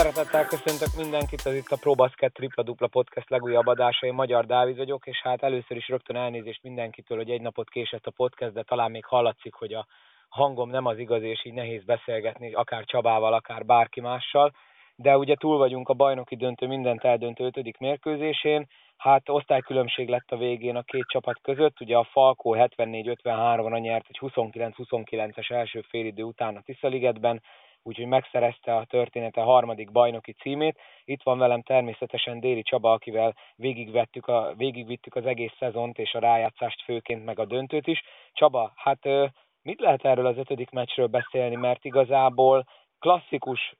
Szeretettel köszöntök mindenkit, ez itt a ProBasket Tripla Dupla Podcast legújabb adása, én Magyar Dávid vagyok, és hát először is rögtön elnézést mindenkitől, hogy egy napot késett a podcast, de talán még hallatszik, hogy a hangom nem az igaz, és így nehéz beszélgetni, akár Csabával, akár bárki mással, de ugye túl vagyunk a bajnoki döntő mindent eldöntő ötödik mérkőzésén, hát osztálykülönbség lett a végén a két csapat között, ugye a Falkó 74-53-ra nyert egy 29-29-es első félidő után a Tiszaligetben, úgyhogy megszerezte a története harmadik bajnoki címét. Itt van velem természetesen Déli Csaba, akivel végigvettük a, végigvittük az egész szezont és a rájátszást főként, meg a döntőt is. Csaba, hát mit lehet erről az ötödik meccsről beszélni, mert igazából klasszikus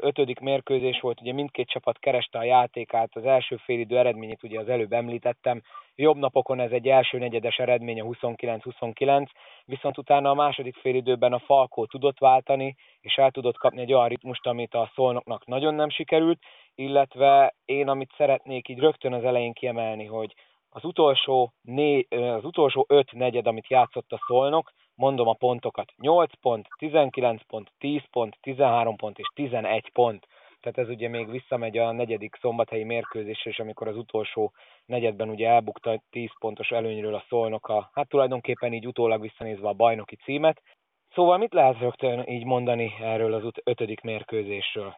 ötödik mérkőzés volt, ugye mindkét csapat kereste a játékát, az első félidő eredményét ugye az előbb említettem, jobb napokon ez egy első negyedes eredmény a 29-29, viszont utána a második félidőben a Falkó tudott váltani, és el tudott kapni egy olyan ritmust, amit a szolnoknak nagyon nem sikerült, illetve én, amit szeretnék így rögtön az elején kiemelni, hogy az utolsó, né, az utolsó öt negyed, amit játszott a szolnok, mondom a pontokat, 8 pont, 19 pont, 10 pont, 13 pont és 11 pont. Tehát ez ugye még visszamegy a negyedik szombathelyi mérkőzésre, és amikor az utolsó negyedben ugye elbukta 10 pontos előnyről a szolnoka, hát tulajdonképpen így utólag visszanézve a bajnoki címet. Szóval mit lehet rögtön így mondani erről az ötödik mérkőzésről?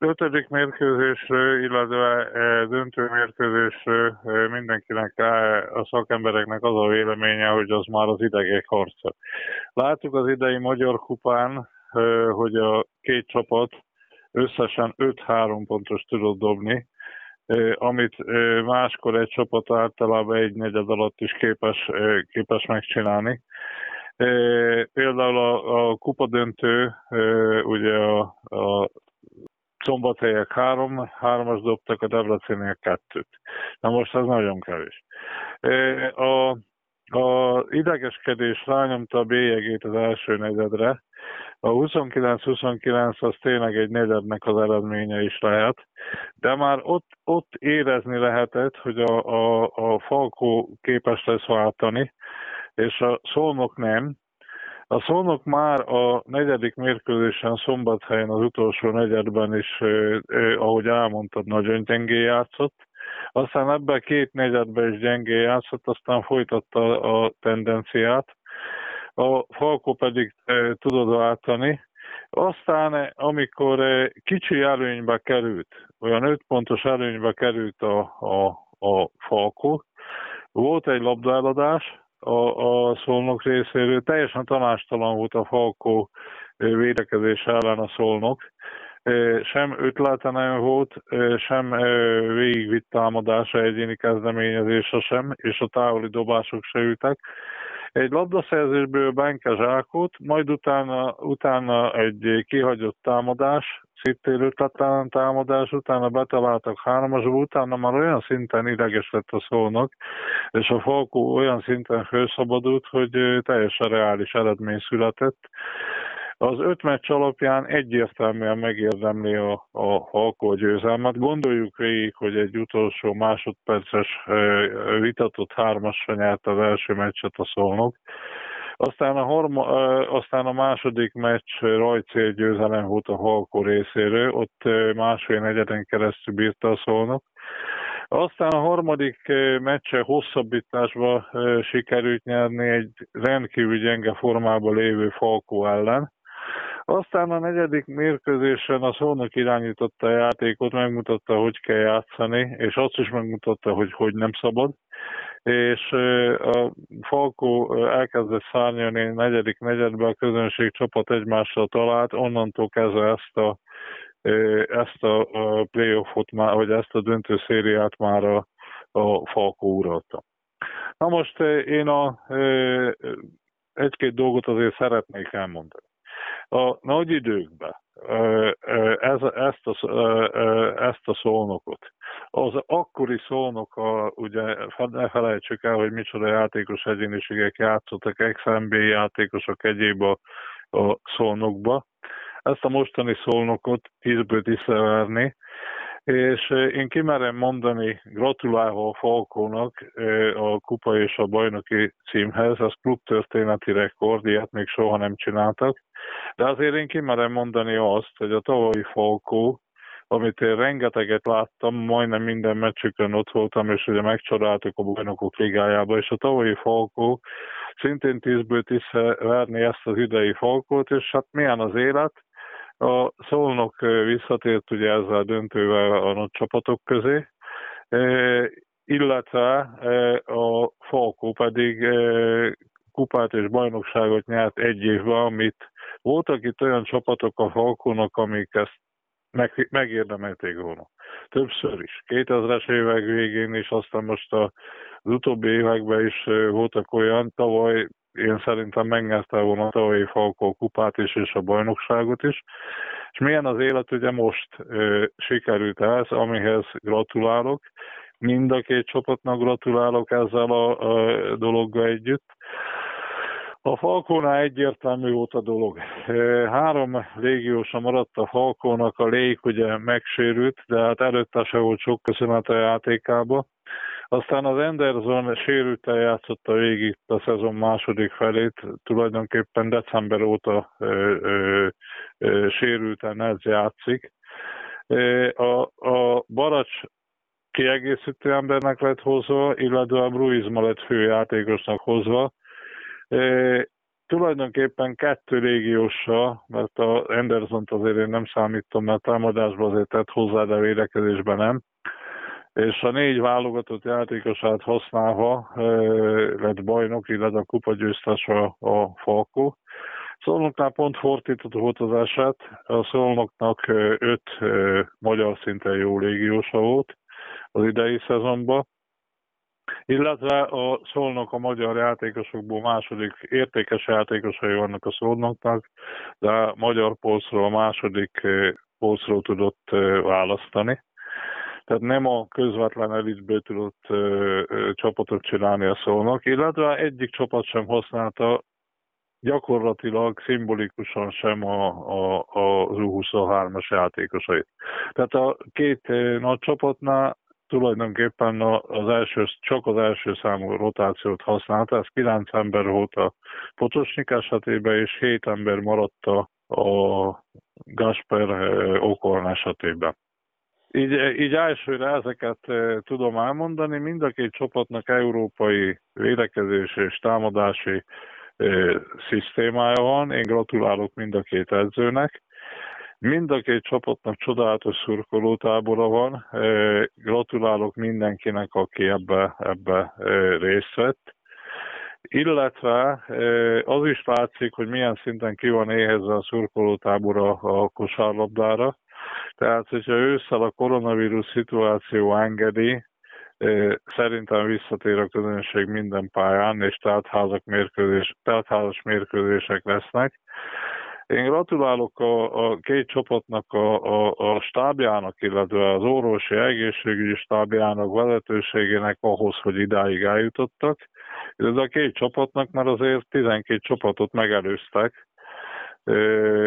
Ötödik mérkőzésről, illetve e, döntő mérkőzésről e, mindenkinek, e, a szakembereknek az a véleménye, hogy az már az idegek harca. Láttuk az idei Magyar Kupán, hogy a két csapat összesen 5-3 pontos tudott dobni, amit máskor egy csapat általában egy negyed alatt is képes, képes megcsinálni. Például a, a kupadöntő, ugye a, a Szombathelyek három, hármas dobtak, a Debreceniek kettőt. Na most ez nagyon kevés. A, a idegeskedés rányomta a bélyegét az első negyedre. A 29-29 az tényleg egy negyednek az eredménye is lehet, de már ott, ott érezni lehetett, hogy a, a, a Falkó képes lesz váltani, és a Szolnok nem, a szónok már a negyedik mérkőzésen szombathelyen az utolsó negyedben is, ahogy elmondtad, nagyon gyengé játszott. Aztán ebben két negyedben is gyengé játszott, aztán folytatta a tendenciát. A Falko pedig tudod váltani. Aztán, amikor kicsi előnybe került, olyan 5 pontos előnybe került a, a, a Falko, volt egy labdaeladás, a, a szolnok részéről. Teljesen tanástalan volt a Falkó védekezés ellen a szolnok. Sem ötlete nem volt, sem végigvitt támadása, egyéni kezdeményezése sem, és a távoli dobások se ültek. Egy labdaszerzésből Benke zsákot, majd utána, utána egy kihagyott támadás, szittér ötlettelen támadás, utána betaláltak hármasba, utána már olyan szinten ideges lett a szólnak, és a Falkó olyan szinten felszabadult, hogy teljesen reális eredmény született. Az öt meccs alapján egyértelműen megérdemli a, a Falkó győzelmet. Gondoljuk végig, hogy egy utolsó másodperces vitatott hármasra nyert az első meccset a szolnok. Aztán a, harma, aztán a második meccs rajcél győzelem volt a Halkó részéről, ott másfél negyeden keresztül bírta a szolnok. Aztán a harmadik meccse hosszabbításba sikerült nyerni egy rendkívül gyenge formában lévő Falkó ellen. Aztán a negyedik mérkőzésen a szónok irányította a játékot, megmutatta, hogy kell játszani, és azt is megmutatta, hogy hogy nem szabad és a Falkó elkezdett szárnyalni a negyedik negyedben, a közönség csapat egymással talált, onnantól kezdve ezt a ezt a playoffot már, vagy ezt a döntő szériát már a, a Falkó uralta. Na most én a egy-két dolgot azért szeretnék elmondani. A nagy időkben ez, ezt, a, ezt a szolnokot az akkori szónok, a, ugye ne felejtsük el, hogy micsoda játékos egyéniségek játszottak, ex-NBA játékosok egyéb a, a szolnokba. Ezt a mostani szolnokot tízből tisztelverni, és én kimerem mondani, gratulálva a Falkónak a kupa és a bajnoki címhez, ez klubtörténeti rekord, ilyet még soha nem csináltak, de azért én kimerem mondani azt, hogy a tavalyi Falkó amit én rengeteget láttam, majdnem minden meccsükön ott voltam, és ugye megcsodáltuk a bajnokok ligájába, és a tavalyi Falkó szintén 10-ből 10 verni ezt az idei Falkót, és hát milyen az élet, a Szolnok visszatért ugye ezzel a döntővel a nagy csapatok közé, illetve a Falkó pedig kupát és bajnokságot nyert egy évben, amit voltak itt olyan csapatok a Falkónak, amik ezt meg, megérdemelték volna. Többször is. 2000-es évek végén is, aztán most az utóbbi években is voltak olyan, tavaly én szerintem megnyerte volna a tavalyi Falkó kupát is, és a bajnokságot is. És milyen az élet, ugye most ö, sikerült ez, amihez gratulálok. Mind a két csapatnak gratulálok ezzel a, a dologgal együtt. A Falkónál egyértelmű volt a dolog. Három légiósa maradt a Falkónak, a Lék ugye megsérült, de hát előtte se volt sok köszönet a játékába. Aztán az Anderson sérülten játszotta végig a szezon második felét, tulajdonképpen december óta ö, ö, ö, sérülten ez játszik. A, a Baracs kiegészítő embernek lett hozva, illetve a Bruizma lett főjátékosnak hozva. E, tulajdonképpen kettő légiósa, mert a Anderson-t azért én nem számítom, mert támadásban azért tett hozzá, de védekezésben nem és a négy válogatott játékosát használva e, lett bajnok, illetve a kupagyőztes a, a Falkó. Szolnoknál pont fordított volt az eset, a Szolnoknak e, öt e, magyar szinten jó légiósa volt az idei szezonban, illetve a Szolnok a magyar játékosokból második értékes játékosai vannak a Szolnoknak, de a magyar polcról a második polcról tudott választani. Tehát nem a közvetlen elitből tudott ö, ö, csapatot csinálni a Szolnok, illetve egyik csapat sem használta gyakorlatilag szimbolikusan sem a, a, a U23-as játékosait. Tehát a két nagy csapatnál tulajdonképpen az első, csak az első számú rotációt használta, ez 9 ember volt a Potocsnik esetében, és 7 ember maradt a, a Gasper Okorn esetében. Így, így elsőre ezeket tudom elmondani, mind a két csapatnak európai védekezés és támadási szisztémája van. Én gratulálok mind a két edzőnek. Mind a két csapatnak csodálatos szurkolótábora van. Gratulálok mindenkinek, aki ebbe, ebbe részt vett. Illetve az is látszik, hogy milyen szinten ki van éhezve a szurkolótábora a kosárlabdára. Tehát, hogyha ősszel a koronavírus szituáció engedi, szerintem visszatér a közönség minden pályán, és teltházak mérkőzés, teltházas mérkőzések lesznek. Én gratulálok a, a két csapatnak, a, a, a stábjának, illetve az orvosi egészségügyi stábjának vezetőségének ahhoz, hogy idáig eljutottak. Ez a két csapatnak, mert azért 12 csapatot megelőztek,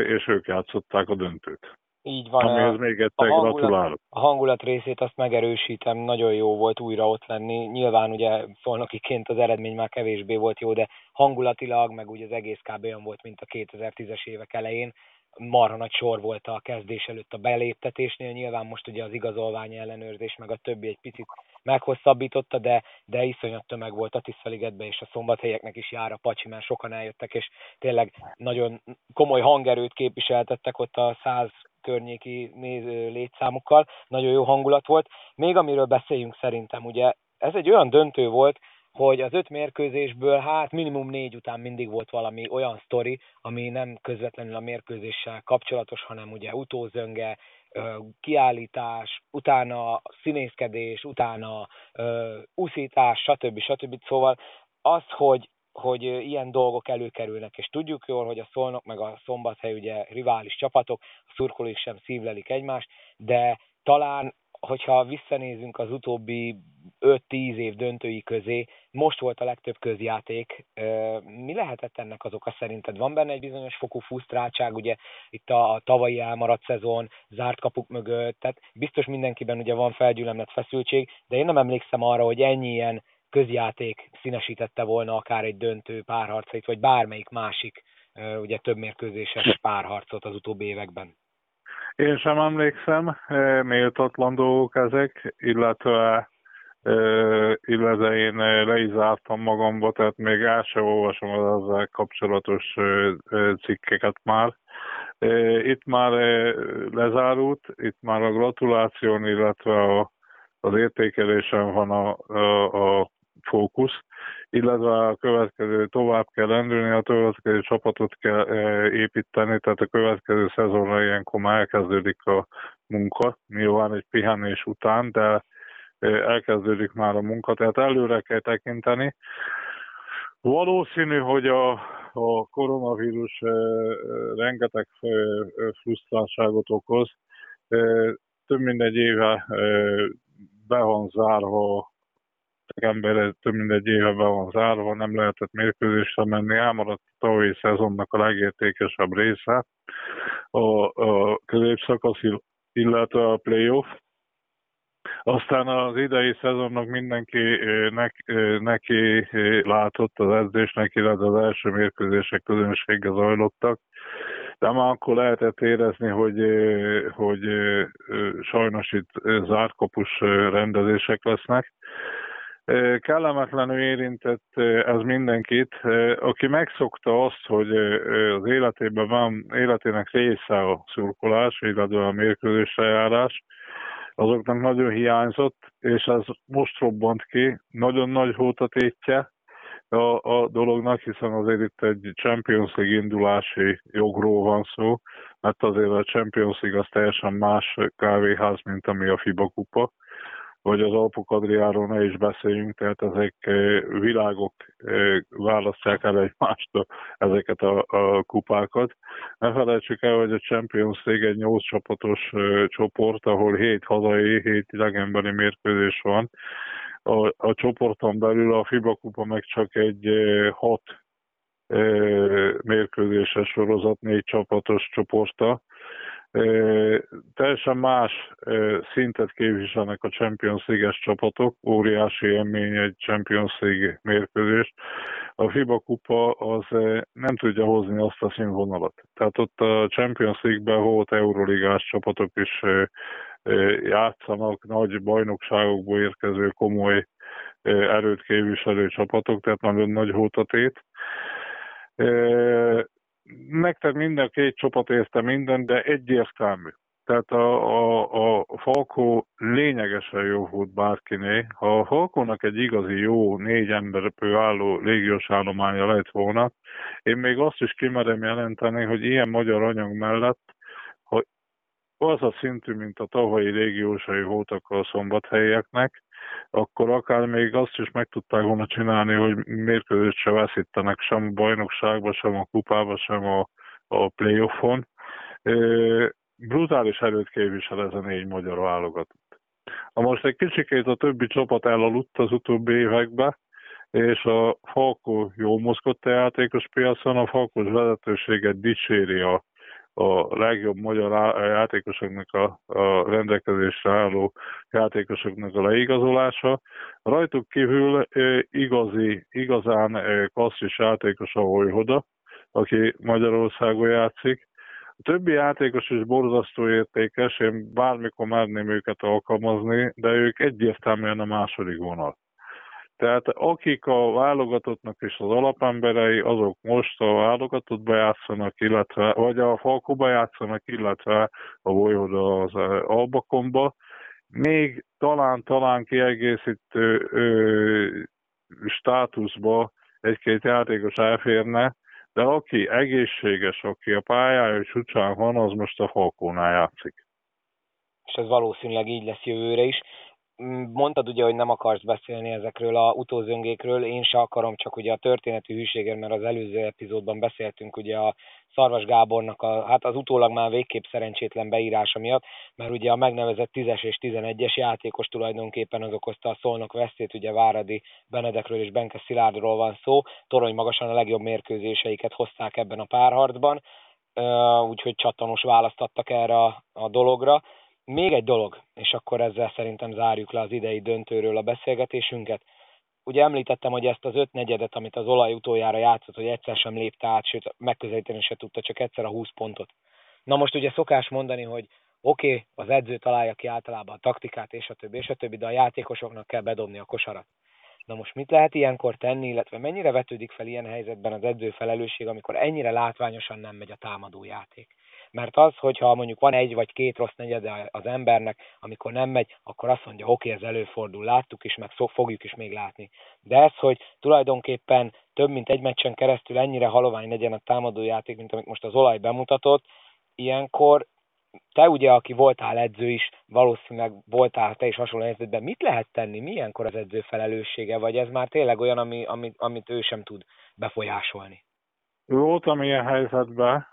és ők játszották a döntőt. Így van. Amihez még egyszer a hangulat, gratulálok. A hangulat részét azt megerősítem, nagyon jó volt újra ott lenni. Nyilván ugye szolnokiként az eredmény már kevésbé volt jó, de hangulatilag, meg ugye az egész kb. olyan volt, mint a 2010-es évek elején. Marha nagy sor volt a kezdés előtt a beléptetésnél, nyilván most ugye az igazolvány ellenőrzés, meg a többi egy picit meghosszabbította, de, de iszonyat tömeg volt a Tiszteligetben, és a szombathelyeknek is jár a pacsi, mert sokan eljöttek, és tényleg nagyon komoly hangerőt képviseltettek ott a 100 környéki néző létszámukkal, nagyon jó hangulat volt. Még amiről beszéljünk szerintem, ugye ez egy olyan döntő volt, hogy az öt mérkőzésből hát minimum négy után mindig volt valami olyan sztori, ami nem közvetlenül a mérkőzéssel kapcsolatos, hanem ugye utózönge, kiállítás, utána színészkedés, utána uszítás, stb. stb. Szóval az, hogy hogy ilyen dolgok előkerülnek, és tudjuk jól, hogy a Szolnok meg a Szombathely ugye rivális csapatok, a szurkolók sem szívlelik egymást, de talán, hogyha visszanézünk az utóbbi 5-10 év döntői közé, most volt a legtöbb közjáték. Mi lehetett ennek az oka szerinted? Van benne egy bizonyos fokú fusztráltság, ugye itt a, tavalyi elmaradt szezon, zárt kapuk mögött, tehát biztos mindenkiben ugye van felgyülemlett feszültség, de én nem emlékszem arra, hogy ennyi ilyen közjáték színesítette volna akár egy döntő párharcait, vagy bármelyik másik ugye több mérkőzéses párharcot az utóbbi években. Én sem emlékszem, méltatlan dolgok ezek, illetve illetve én le is zártam magamba, tehát még el sem olvasom az ezzel kapcsolatos cikkeket már. Itt már lezárult, itt már a gratuláción, illetve a, az értékelésen van a, a, a fókusz, illetve a következő tovább kell lendülni, a következő csapatot kell építeni, tehát a következő szezonra ilyenkor már elkezdődik a munka, nyilván egy pihenés után, de elkezdődik már a munka, tehát előre kell tekinteni. Valószínű, hogy a, a koronavírus rengeteg frusztráltságot okoz. Több mint egy éve be van zárva, ember több mint egy éve be van zárva, nem lehetett mérkőzésre menni, elmaradt a tavalyi szezonnak a legértékesebb része, a, a középszakasz, illetve a playoff, aztán az idei szezonnak mindenki neki, neki látott az edzésnek, illetve az első mérkőzések közönséggel zajlottak, de már akkor lehetett érezni, hogy, hogy sajnos itt zárkapus rendezések lesznek. Kellemetlenül érintett ez mindenkit, aki megszokta azt, hogy az életében van, életének része a szurkolás, illetve a mérkőzésre járás, azoknak nagyon hiányzott, és ez most robbant ki, nagyon nagy volt a a, dolognak, hiszen azért itt egy Champions League indulási jogról van szó, mert azért a Champions League az teljesen más kávéház, mint ami a FIBA kupa vagy az Alpok Adriáról ne is beszéljünk, tehát ezek eh, világok eh, választják el egymást ezeket a, a kupákat. Ne felejtsük el, hogy a Champions League egy 8 csapatos eh, csoport, ahol 7 hazai, 7 idegenbeli mérkőzés van. A, a csoporton belül a FIBA kupa meg csak egy 6 mérkőzéses sorozat, négy csapatos csoporta teljesen más szintet képviselnek a Champions League-es csapatok, óriási élmény egy Champions League mérkőzés. A FIBA kupa az nem tudja hozni azt a színvonalat. Tehát ott a Champions League-ben volt Euroligás csapatok is játszanak, nagy bajnokságokból érkező komoly erőt képviselő csapatok, tehát nagyon nagy hótatét nektek minden két csapat érte minden, de egyértelmű. Tehát a, a, a Falkó lényegesen jó volt bárkiné. Ha a Falkónak egy igazi jó négy emberpő álló légiós állománya lett volna, én még azt is kimerem jelenteni, hogy ilyen magyar anyag mellett, hogy az a szintű, mint a tavalyi légiósai voltak a szombathelyeknek, akkor akár még azt is meg tudták volna csinálni, hogy mérkőzést se veszítenek sem a bajnokságban, sem a kupában, sem a, a playoffon. Brutális erőt képvisel ez a négy magyar válogatott. Na most egy kicsikét a többi csapat elaludt az utóbbi években, és a Falkó jó mozgott a játékos piacon, a Falkos vezetőséget dicséri a a legjobb magyar játékosoknak a, a rendelkezésre álló játékosoknak a leigazolása. Rajtuk kívül igazi, igazán klasszis játékos a Vojhoda, aki Magyarországon játszik. A többi játékos is borzasztó értékes, én bármikor merném őket alkalmazni, de ők egyértelműen a második vonal. Tehát akik a válogatottnak és az alapemberei, azok most a válogatottba játszanak, illetve, vagy a Falkóba játszanak, illetve a Vojvoda az Albakomba. Még talán-talán kiegészítő ö, státuszba egy-két játékos elférne, de aki egészséges, aki a pályája csúcsán van, az most a Falkónál játszik. És ez valószínűleg így lesz jövőre is mondtad ugye, hogy nem akarsz beszélni ezekről a utózöngékről, én se akarom, csak ugye a történeti hűségért, mert az előző epizódban beszéltünk ugye a Szarvas Gábornak a, hát az utólag már végképp szerencsétlen beírása miatt, mert ugye a megnevezett 10-es és 11-es játékos tulajdonképpen az okozta a szolnok vesztét, ugye Váradi Benedekről és Benke Szilárdról van szó, torony magasan a legjobb mérkőzéseiket hozták ebben a párharcban, úgyhogy csatanos választattak erre a, a dologra még egy dolog, és akkor ezzel szerintem zárjuk le az idei döntőről a beszélgetésünket. Ugye említettem, hogy ezt az öt negyedet, amit az olaj utoljára játszott, hogy egyszer sem lépte át, sőt megközelíteni se tudta, csak egyszer a 20 pontot. Na most ugye szokás mondani, hogy oké, okay, az edző találja ki általában a taktikát, és a többi, és a többi, de a játékosoknak kell bedobni a kosarat. Na most mit lehet ilyenkor tenni, illetve mennyire vetődik fel ilyen helyzetben az edző felelősség, amikor ennyire látványosan nem megy a támadó játék? Mert az, hogyha mondjuk van egy vagy két rossz negyede az embernek, amikor nem megy, akkor azt mondja, oké, ez előfordul, láttuk is, meg fogjuk is még látni. De ez, hogy tulajdonképpen több mint egy meccsen keresztül ennyire halovány legyen a támadójáték, mint amit most az olaj bemutatott, ilyenkor te ugye, aki voltál edző is, valószínűleg voltál te is hasonló helyzetben, mit lehet tenni, milyenkor az edző felelőssége, vagy ez már tényleg olyan, ami, amit, amit ő sem tud befolyásolni? Voltam ilyen helyzetben,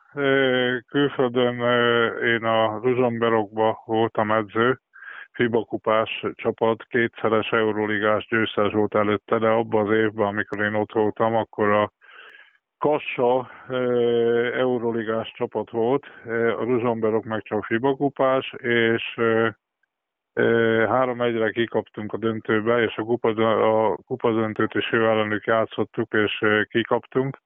külföldön én a Ruzsomberokban voltam edző, FIBA kupás csapat, kétszeres Euróligás győztes volt előtte, de abban az évben, amikor én ott voltam, akkor a Kassa Euroligás csapat volt, a Ruzsomberok meg csak FIBA kupás, és három egyre kikaptunk a döntőbe, és a, kupa, a kupadöntőt is ő ellenük játszottuk, és kikaptunk.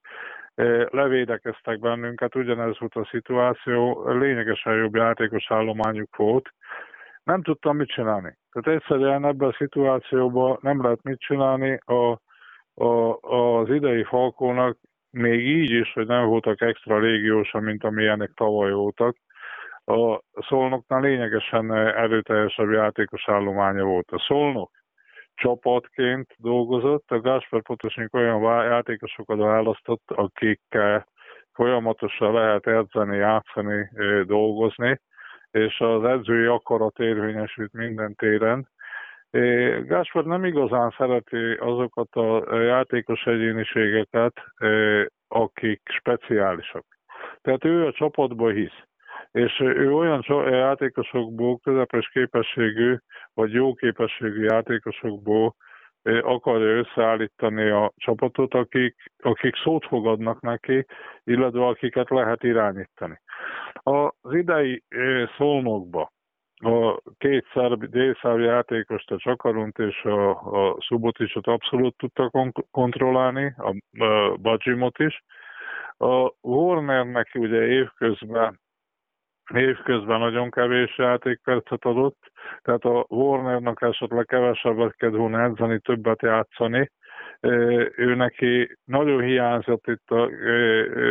Levédekeztek bennünket, ugyanez volt a szituáció, lényegesen jobb játékos állományuk volt. Nem tudtam mit csinálni. Tehát egyszerűen ebben a szituációban nem lehet mit csinálni. A, a, az idei Falkónak még így is, hogy nem voltak extra légiósan, mint amilyenek tavaly voltak, a Szolnoknál lényegesen erőteljesebb játékos állománya volt. A Szolnok csapatként dolgozott, a Gáspár Potosnyik olyan játékosokat választott, akikkel folyamatosan lehet edzeni, játszani, dolgozni, és az edzői akarat érvényesült minden téren. Gáspár nem igazán szereti azokat a játékos egyéniségeket, akik speciálisak. Tehát ő a csapatba hisz. És ő olyan játékosokból, közepes képességű, vagy jó képességű játékosokból akarja összeállítani a csapatot, akik, akik szót fogadnak neki, illetve akiket lehet irányítani. Az idei szolnokba a két szerb, délszerb játékost, a Csakarunt és a, a Suboticsot abszolút tudta kon- kontrollálni, a, a Bajimot is. A Warnernek ugye évközben évközben nagyon kevés játékpercet adott, tehát a Warnernak esetleg kevesebbet kell volna edzeni, többet játszani, ő neki nagyon hiányzott itt, a,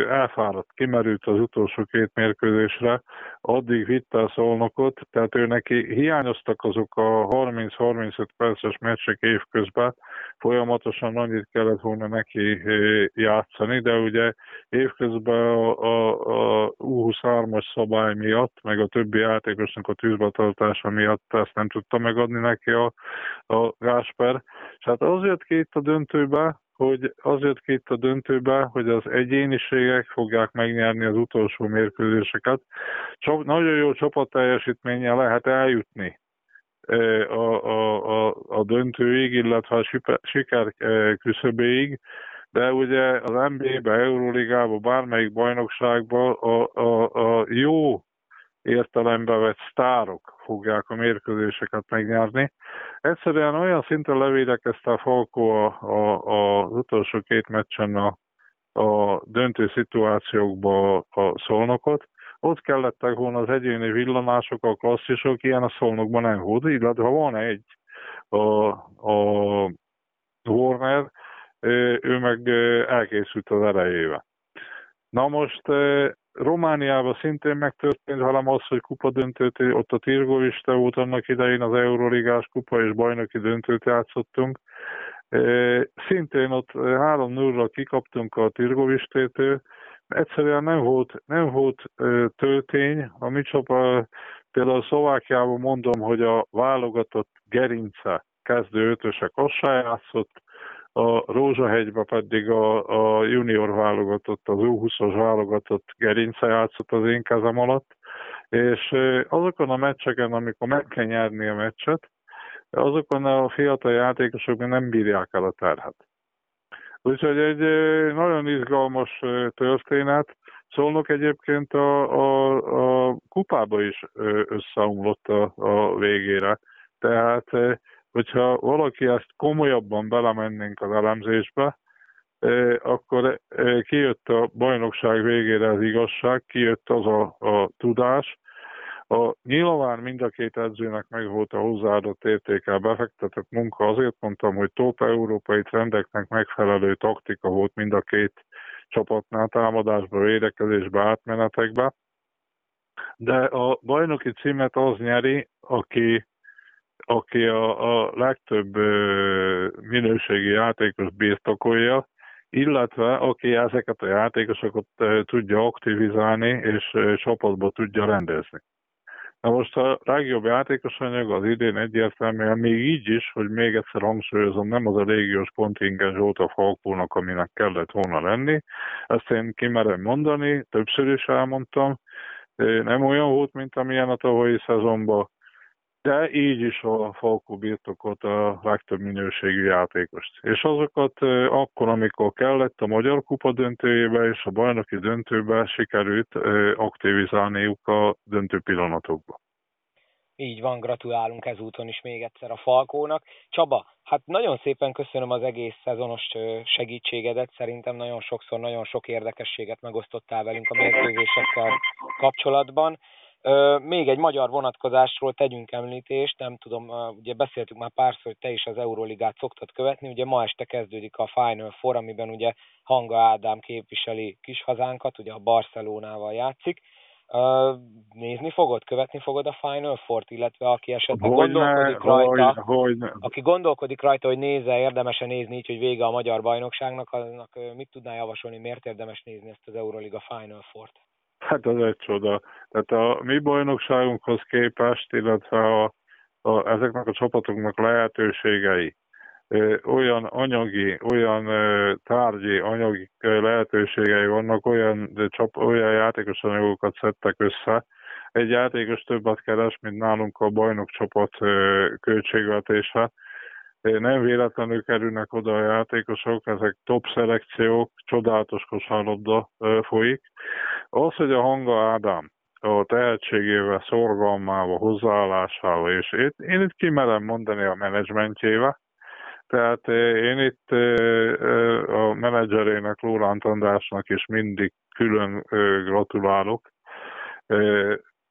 elfáradt, kimerült az utolsó két mérkőzésre, addig vitte a szolnokot, tehát ő neki hiányoztak azok a 30-35 perces meccsek évközben, folyamatosan annyit kellett volna neki játszani, de ugye évközben a, a, a U23-as szabály miatt, meg a többi játékosnak a tűzbetartása miatt ezt nem tudta megadni neki a, a Gásper. És hát az jött ki itt a döntőbe, hogy az jött ki itt a döntőbe, hogy az egyéniségek fogják megnyerni az utolsó mérkőzéseket. Csak nagyon jó csapat teljesítménye lehet eljutni a, a, a, a döntőig, illetve a siker küszöbéig, de ugye az NBA-be, Euróligába, bármelyik bajnokságban a, a, a jó értelembe vett sztárok fogják a mérkőzéseket megnyerni. Egyszerűen olyan szinten levédekezte a Falkó a, a, az utolsó két meccsen a, a döntő szituációkba a szolnokot, ott kellettek volna az egyéni villanások, a klasszisok, ilyen a szolnokban nem volt, illetve ha van egy, a, a Warner, ő meg elkészült az erejével. Na most Romániában szintén megtörtént velem az, hogy kupa döntőt, ott a Tirgoviste volt annak idején az Euroligás kupa és bajnoki döntőt játszottunk. Szintén ott 3-0-ra kikaptunk a Tirgovistétől, egyszerűen nem volt, nem volt töltény. A mi csapat, például Szlovákiában mondom, hogy a válogatott gerince kezdő ötösek azt játszott, a Rózsahegybe pedig a, a junior válogatott, az U20-as válogatott gerince játszott az én kezem alatt, és azokon a meccseken, amikor meg kell nyerni a meccset, azokon a fiatal játékosok nem bírják el a terhet. Úgyhogy egy nagyon izgalmas történet. Szolnok egyébként a, a, a kupába is összeomlott a, a végére. Tehát hogyha valaki ezt komolyabban belemennénk az elemzésbe, akkor kijött a bajnokság végére az igazság, kijött az a, a tudás. A nyilván mind a két edzőnek meg volt a hozzáadott értékel befektetett munka, azért mondtam, hogy top európai trendeknek megfelelő taktika volt mind a két csapatnál, támadásba, védekezésbe, átmenetekbe. De a bajnoki címet az nyeri, aki, aki a, a legtöbb minőségi játékos birtokolja, illetve aki ezeket a játékosokat tudja aktivizálni és csapatba tudja rendezni. Na most a legjobb játékos anyag az idén egyértelműen még így is, hogy még egyszer hangsúlyozom, nem az a légiós kontingens volt a Falkónak, aminek kellett volna lenni. Ezt én kimerem mondani, többször is elmondtam. Nem olyan volt, mint amilyen a tavalyi szezonban, de így is a Falkó birtokot a legtöbb minőségű játékost. És azokat akkor, amikor kellett a Magyar Kupa döntőjébe és a bajnoki döntőbe sikerült aktivizálniuk a döntő pillanatokban. Így van, gratulálunk ezúton is még egyszer a Falkónak. Csaba, hát nagyon szépen köszönöm az egész szezonos segítségedet, szerintem nagyon sokszor nagyon sok érdekességet megosztottál velünk a mérkőzésekkel kapcsolatban. Még egy magyar vonatkozásról tegyünk említést, nem tudom, ugye beszéltük már párszor, hogy te is az Euroligát szoktad követni, ugye ma este kezdődik a Final Four, amiben ugye Hanga Ádám képviseli kis hazánkat, ugye a Barcelonával játszik. Nézni fogod, követni fogod a Final Four-t, illetve aki esetleg hogy gondolkodik rajta, hogy, hogy aki gondolkodik rajta, hogy nézze, érdemes-e nézni így, hogy vége a magyar bajnokságnak, annak mit tudná javasolni, miért érdemes nézni ezt az Euroliga Final Four-t? Hát az egy csoda. Tehát a mi bajnokságunkhoz képest, illetve a, a, ezeknek a csapatoknak lehetőségei, olyan anyagi, olyan tárgyi, anyagi lehetőségei vannak, olyan, csap, olyan játékos anyagokat szedtek össze. Egy játékos többet keres, mint nálunk a bajnok csapat költségvetése. Nem véletlenül kerülnek oda a játékosok, ezek top szelekciók, csodálatos kosárlabda folyik. Az, hogy a Hanga Ádám a tehetségével, szorgalmával, hozzáállásával, és én, én itt kimerem mondani a menedzsmentjével, tehát én itt a menedzserének, Lóránt Andrásnak is mindig külön gratulálok.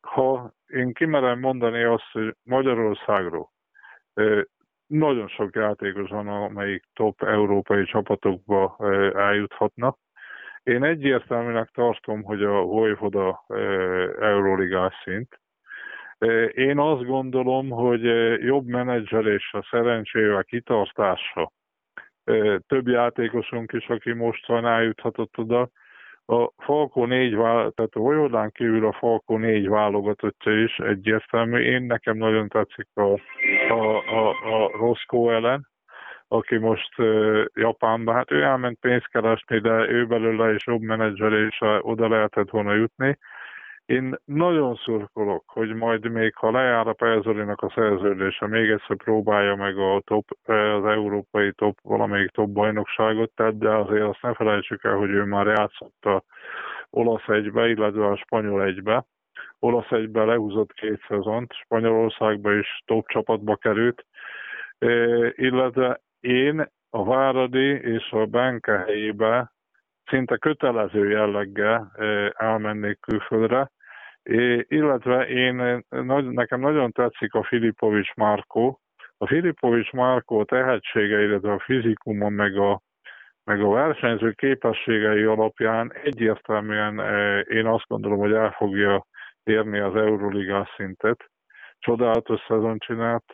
Ha én kimerem mondani azt, hogy Magyarországról nagyon sok játékos van, amelyik top európai csapatokba eljuthatna. Én egyértelműnek tartom, hogy a Vojvoda Euróligás szint. Én azt gondolom, hogy jobb menedzseléssel, szerencsével, kitartása, több játékosunk is, aki most van, eljuthatott oda. A Falko 4, tehát a Vojvodán kívül a Falko 4 válogatottja is egyértelmű. Én nekem nagyon tetszik a, a, a, a Roscoe ellen, aki most uh, Japánban, hát ő elment pénzt keresni, de ő belőle is jobb menedzselése oda lehetett volna jutni. Én nagyon szurkolok, hogy majd még ha lejár a Pezolinak a szerződése, még egyszer próbálja meg a top, az európai top, valamelyik top bajnokságot, tehát de azért azt ne felejtsük el, hogy ő már játszott a olasz egybe, illetve a spanyol egybe. Olasz egybe lehúzott két szezont, Spanyolországba is top csapatba került, illetve én a Váradi és a Benke helyébe szinte kötelező jelleggel elmennék külföldre, illetve én, nekem nagyon tetszik a Filipovics Márkó. A Filipovics Márkó tehetsége, illetve a fizikumon, meg a, meg a versenyző képességei alapján egyértelműen én azt gondolom, hogy el fogja érni az Euroligás szintet. Csodálatos szezon csinált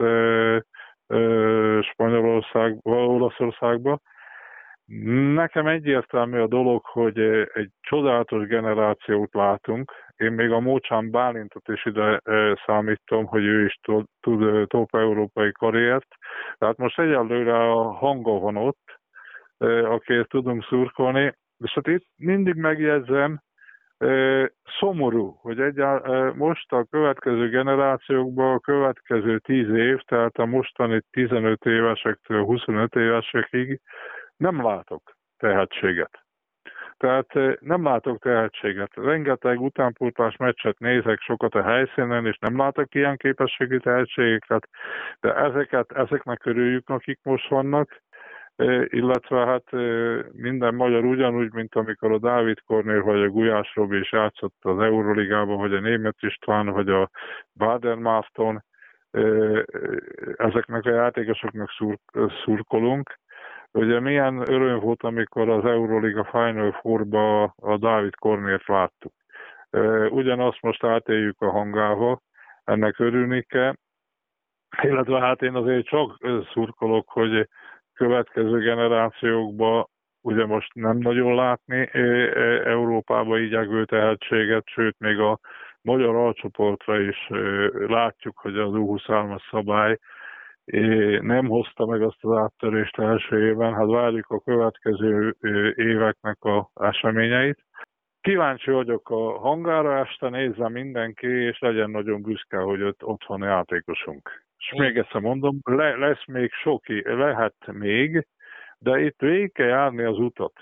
Spanyolországba, Olaszországba. Nekem egyértelmű a dolog, hogy egy csodálatos generációt látunk. Én még a Mócsán Bálintot is ide számítom, hogy ő is tud, tud top európai karriert. Tehát most egyelőre a hanga van ott, akiért tudunk szurkolni. És hát itt mindig megjegyzem, szomorú, hogy egyáll, most a következő generációkban a következő 10 év, tehát a mostani 15 évesektől 25 évesekig nem látok tehetséget. Tehát nem látok tehetséget. Rengeteg utánpótlás meccset nézek sokat a helyszínen, és nem látok ilyen képességi tehetségeket, de ezeket, ezeknek örüljük, akik most vannak, illetve hát minden magyar ugyanúgy, mint amikor a Dávid Kornél vagy a Gulyás Robi is játszott az Euroligában, vagy a Német István, vagy a Baden Máston, ezeknek a játékosoknak szur, szurkolunk. Ugye milyen öröm volt, amikor az Euroliga Final Four-ba a Dávid Kornért láttuk. Ugyanazt most átéljük a hangával, ennek örülni kell, illetve hát én azért csak szurkolok, hogy következő generációkban ugye most nem nagyon látni Európába így tehetséget, sőt még a magyar alcsoportra is látjuk, hogy az U23-as szabály nem hozta meg azt az áttörést első évben, hát várjuk a következő éveknek a eseményeit. Kíváncsi vagyok a hangára este, nézze mindenki, és legyen nagyon büszke, hogy ott otthon játékosunk. És még egyszer mondom, le, lesz még sok, lehet még, de itt végig kell járni az utat.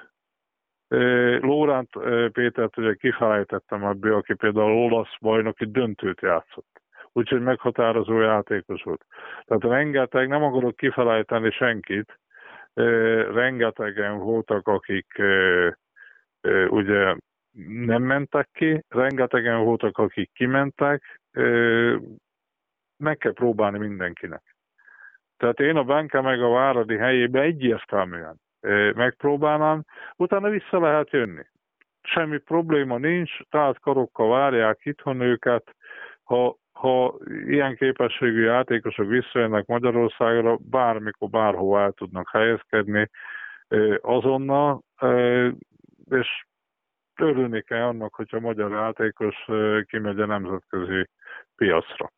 Lóránt Pétert ugye kifelejtettem ebből, aki például olasz bajnoki döntőt játszott. Úgyhogy meghatározó játékos volt. Tehát rengeteg, nem akarok kifelejteni senkit, rengetegen voltak, akik ugye nem mentek ki, rengetegen voltak, akik kimentek, meg kell próbálni mindenkinek. Tehát én a Benke meg a Váradi helyébe egyértelműen megpróbálnám, utána vissza lehet jönni. Semmi probléma nincs, tehát karokkal várják itthon őket, ha, ha ilyen képességű játékosok visszajönnek Magyarországra, bármikor, bárhova el tudnak helyezkedni azonnal, és örülni kell annak, hogyha magyar játékos kimegy a nemzetközi piacra.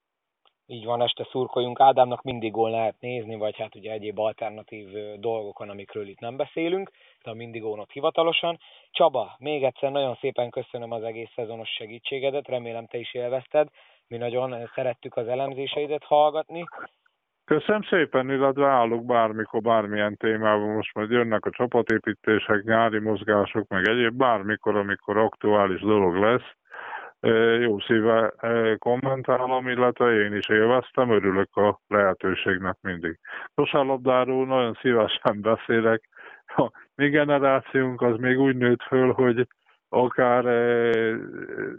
Így van, este szurkoljunk. Ádámnak mindig gól lehet nézni, vagy hát ugye egyéb alternatív dolgokon, amikről itt nem beszélünk, de a mindigónot hivatalosan. Csaba, még egyszer nagyon szépen köszönöm az egész szezonos segítségedet, remélem te is élvezted. Mi nagyon szerettük az elemzéseidet hallgatni. Köszönöm szépen, illetve állok bármikor, bármilyen témában. Most majd jönnek a csapatépítések, nyári mozgások, meg egyéb, bármikor, amikor aktuális dolog lesz jó szíve kommentálom, illetve én is élveztem, örülök a lehetőségnek mindig. Kosárlabdáról nagyon szívesen beszélek. A mi generációnk az még úgy nőtt föl, hogy akár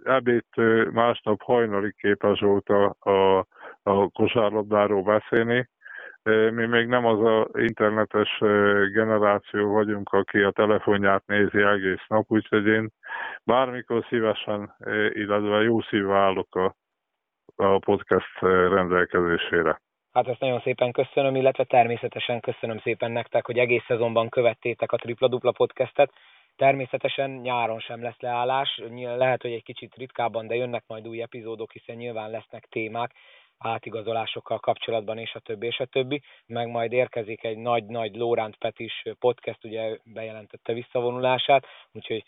ebéd másnap hajnalig képes volt a, a, a kosárlabdáról beszélni. Mi még nem az a internetes generáció vagyunk, aki a telefonját nézi egész nap, úgyhogy én bármikor szívesen, illetve jó szívvel állok a, a podcast rendelkezésére. Hát ezt nagyon szépen köszönöm, illetve természetesen köszönöm szépen nektek, hogy egész szezonban követtétek a Tripla Dupla podcastet. Természetesen nyáron sem lesz leállás, lehet, hogy egy kicsit ritkábban, de jönnek majd új epizódok, hiszen nyilván lesznek témák, átigazolásokkal kapcsolatban, és a többi, és a többi, meg majd érkezik egy nagy-nagy Lóránt Petis podcast, ugye bejelentette visszavonulását, úgyhogy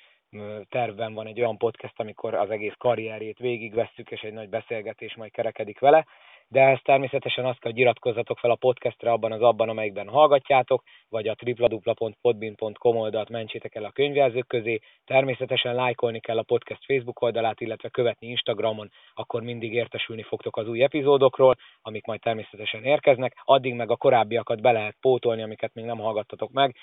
tervben van egy olyan podcast, amikor az egész karrierjét végigvesszük, és egy nagy beszélgetés majd kerekedik vele de ezt természetesen azt kell, hogy iratkozzatok fel a podcastre abban az abban, amelyikben hallgatjátok, vagy a www.podbin.com oldalt mentsétek el a könyvjelzők közé. Természetesen lájkolni kell a podcast Facebook oldalát, illetve követni Instagramon, akkor mindig értesülni fogtok az új epizódokról, amik majd természetesen érkeznek. Addig meg a korábbiakat be lehet pótolni, amiket még nem hallgattatok meg.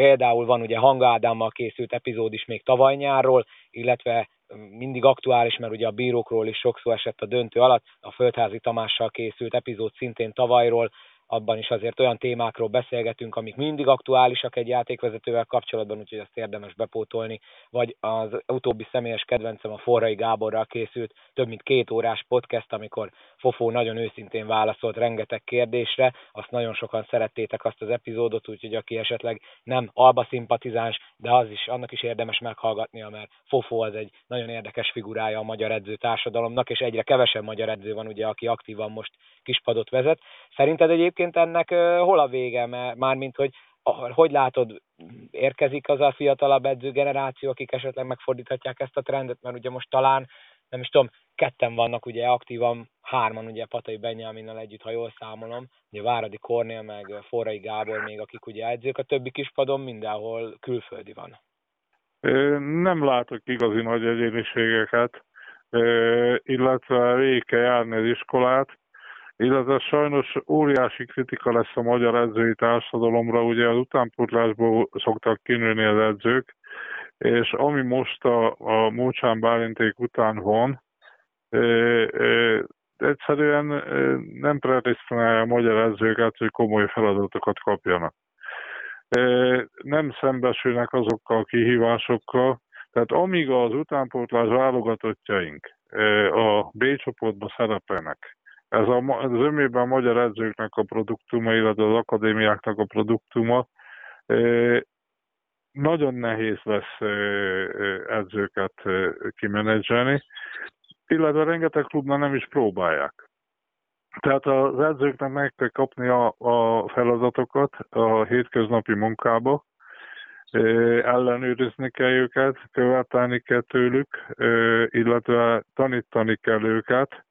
Például van ugye Hanga Ádámmal készült epizód is még tavaly nyárról, illetve mindig aktuális, mert ugye a bírókról is sokszor esett a döntő alatt, a Földházi Tamással készült epizód szintén tavalyról, abban is azért olyan témákról beszélgetünk, amik mindig aktuálisak egy játékvezetővel kapcsolatban, úgyhogy azt érdemes bepótolni, vagy az utóbbi személyes kedvencem a Forrai Gáborral készült több mint két órás podcast, amikor Fofó nagyon őszintén válaszolt rengeteg kérdésre, azt nagyon sokan szerettétek azt az epizódot, úgyhogy aki esetleg nem alba szimpatizáns, de az is, annak is érdemes meghallgatnia, mert Fofó az egy nagyon érdekes figurája a magyar edző társadalomnak, és egyre kevesebb magyar edző van, ugye, aki aktívan most kispadot vezet. Szerinted egyébként ennek hol a vége? Mármint, hogy hogy látod, érkezik az a fiatalabb edző generáció, akik esetleg megfordíthatják ezt a trendet, mert ugye most talán, nem is tudom, ketten vannak ugye aktívan, hárman ugye Patai Benyáminnal együtt, ha jól számolom, ugye Váradi Kornél, meg Forrai Gábor még, akik ugye edzők, a többi kispadon mindenhol külföldi van. Nem látok igazi nagy egyéniségeket, illetve végig kell járni az iskolát, illetve sajnos óriási kritika lesz a magyar edzői társadalomra, ugye az utánpótlásból szoktak kinőni az edzők, és ami most a, a Mócsán Bálinték után van, ö, ö, egyszerűen nem prediszponálja a magyar edzőket, hogy komoly feladatokat kapjanak. Nem szembesülnek azokkal a kihívásokkal, tehát amíg az utánpótlás válogatottjaink a B csoportban szerepelnek, ez a, az önmében a magyar edzőknek a produktuma, illetve az akadémiáknak a produktuma, nagyon nehéz lesz edzőket kimenedzselni, illetve rengeteg klubnál nem is próbálják. Tehát az edzőknek meg kell kapni a, a feladatokat a hétköznapi munkába, ellenőrizni kell őket, követelni kell tőlük, illetve tanítani kell őket.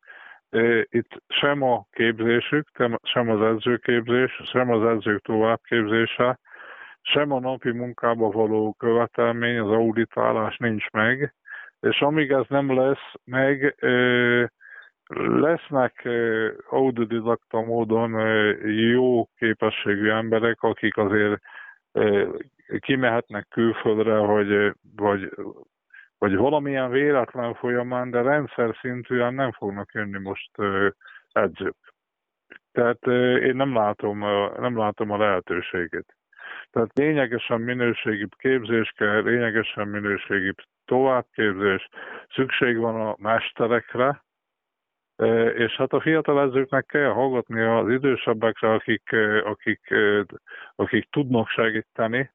Itt sem a képzésük, sem az edzőképzés, sem az edzők továbbképzése, sem a napi munkába való követelmény, az auditálás nincs meg, és amíg ez nem lesz meg, lesznek autodidakta módon jó képességű emberek, akik azért kimehetnek külföldre, vagy, vagy, vagy valamilyen véletlen folyamán, de rendszer szintűen nem fognak jönni most edzők. Tehát én nem látom, nem látom a lehetőségét. Tehát lényegesen minőségibb képzés kell, lényegesen minőségibb továbbképzés, szükség van a mesterekre, és hát a fiatalezőknek kell hallgatni az idősebbekre, akik, akik, akik tudnak segíteni.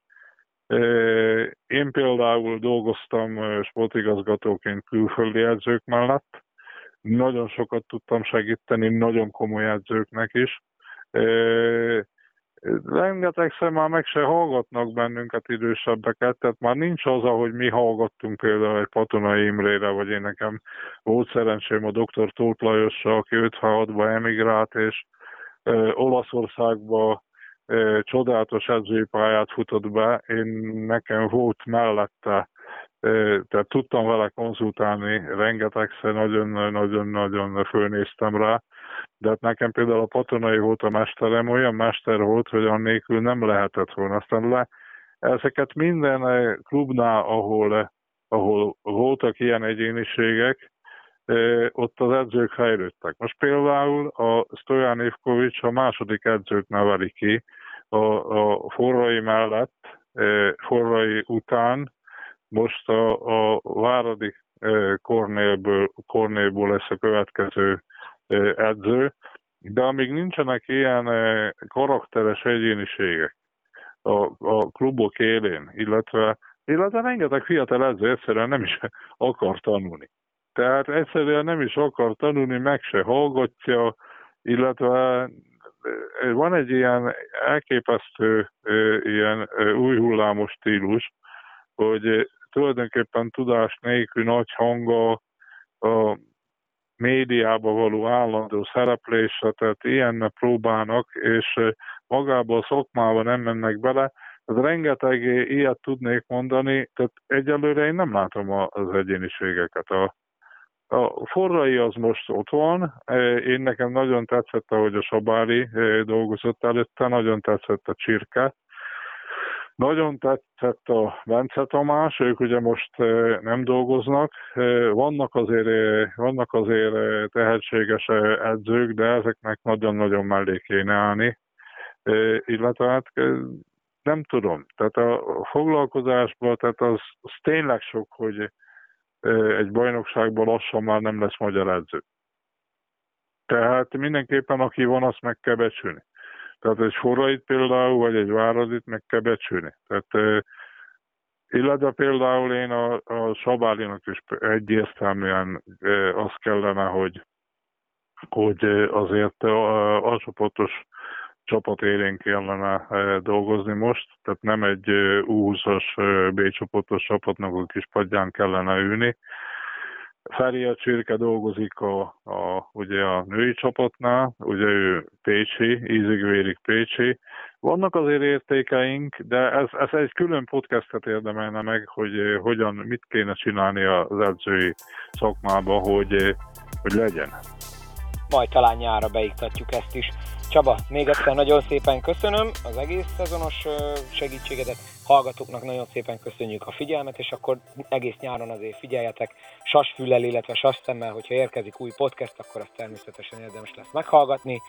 Én például dolgoztam sportigazgatóként külföldi edzők mellett, nagyon sokat tudtam segíteni, nagyon komoly edzőknek is rengetegszer már meg se hallgatnak bennünket idősebbeket, tehát már nincs az, ahogy mi hallgattunk például egy Patonai Imrére, vagy én nekem volt szerencsém a dr. Tóth Lajossal, aki 56-ba emigrált, és Olaszországba ö, csodálatos edzői pályát futott be. Én nekem volt mellette tehát tudtam vele konzultálni rengetegszer, nagyon-nagyon-nagyon fölnéztem rá, de hát nekem például a patonai volt a mesterem, olyan mester volt, hogy annélkül nem lehetett volna. Aztán le, ezeket minden klubnál, ahol, ahol voltak ilyen egyéniségek, ott az edzők fejlődtek. Most például a Stojan Ivkovics a második edzőt neveli ki a, a forrai mellett, forrai után, most a, a Váradi Kornélből, Kornélból lesz a következő edző, de amíg nincsenek ilyen karakteres egyéniségek a, a klubok élén, illetve, illetve rengeteg fiatal edző egyszerűen nem is akar tanulni. Tehát egyszerűen nem is akar tanulni, meg se hallgatja, illetve van egy ilyen elképesztő ilyen új hullámos stílus, hogy tulajdonképpen tudás nélkül nagy hanga a médiába való állandó szereplésre, tehát ilyen próbálnak, és magába a szokmába nem mennek bele. Ez rengeteg ilyet tudnék mondani, tehát egyelőre én nem látom az egyéniségeket. A, a forrai az most ott van, én nekem nagyon tetszett, ahogy a Sabári dolgozott előtte, nagyon tetszett a Csirke, nagyon tetszett a Bence Tamás, ők ugye most nem dolgoznak. Vannak azért, vannak azért tehetséges edzők, de ezeknek nagyon-nagyon mellé kéne állni. Illetve hát nem tudom. Tehát a foglalkozásban, tehát az, az tényleg sok, hogy egy bajnokságban lassan már nem lesz magyar edző. Tehát mindenképpen, aki van, azt meg kell becsülni. Tehát egy forrait például, vagy egy váradit meg kell becsülni. Tehát illetve például én a, a Sabálinak is egyértelműen az kellene, hogy, hogy azért alsópontos csapat élén kellene dolgozni most, tehát nem egy U20-as B csoportos csapatnak a kis padján kellene ülni, Feri a Csirke dolgozik a, a, ugye a női csapatnál, ugye ő Pécsi, ízigvérik Pécsi. Vannak azért értékeink, de ez, ez egy külön podcastet érdemelne meg, hogy eh, hogyan, mit kéne csinálni az edzői szakmába, hogy, eh, hogy legyen. majd talán nyára beiktatjuk ezt is. Csaba, még egyszer nagyon szépen köszönöm az egész szezonos segítségedet, hallgatóknak nagyon szépen köszönjük a figyelmet, és akkor egész nyáron azért figyeljetek sasfüllel, illetve sasszemmel, hogyha érkezik új podcast, akkor azt természetesen érdemes lesz meghallgatni,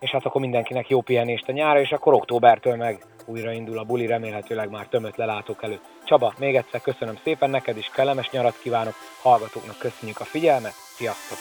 és hát akkor mindenkinek jó pihenést a nyára, és akkor októbertől meg újraindul a buli, remélhetőleg már tömött lelátók előtt. Csaba, még egyszer köszönöm szépen neked is, kellemes nyarat kívánok, hallgatóknak köszönjük a figyelmet, sziasztok!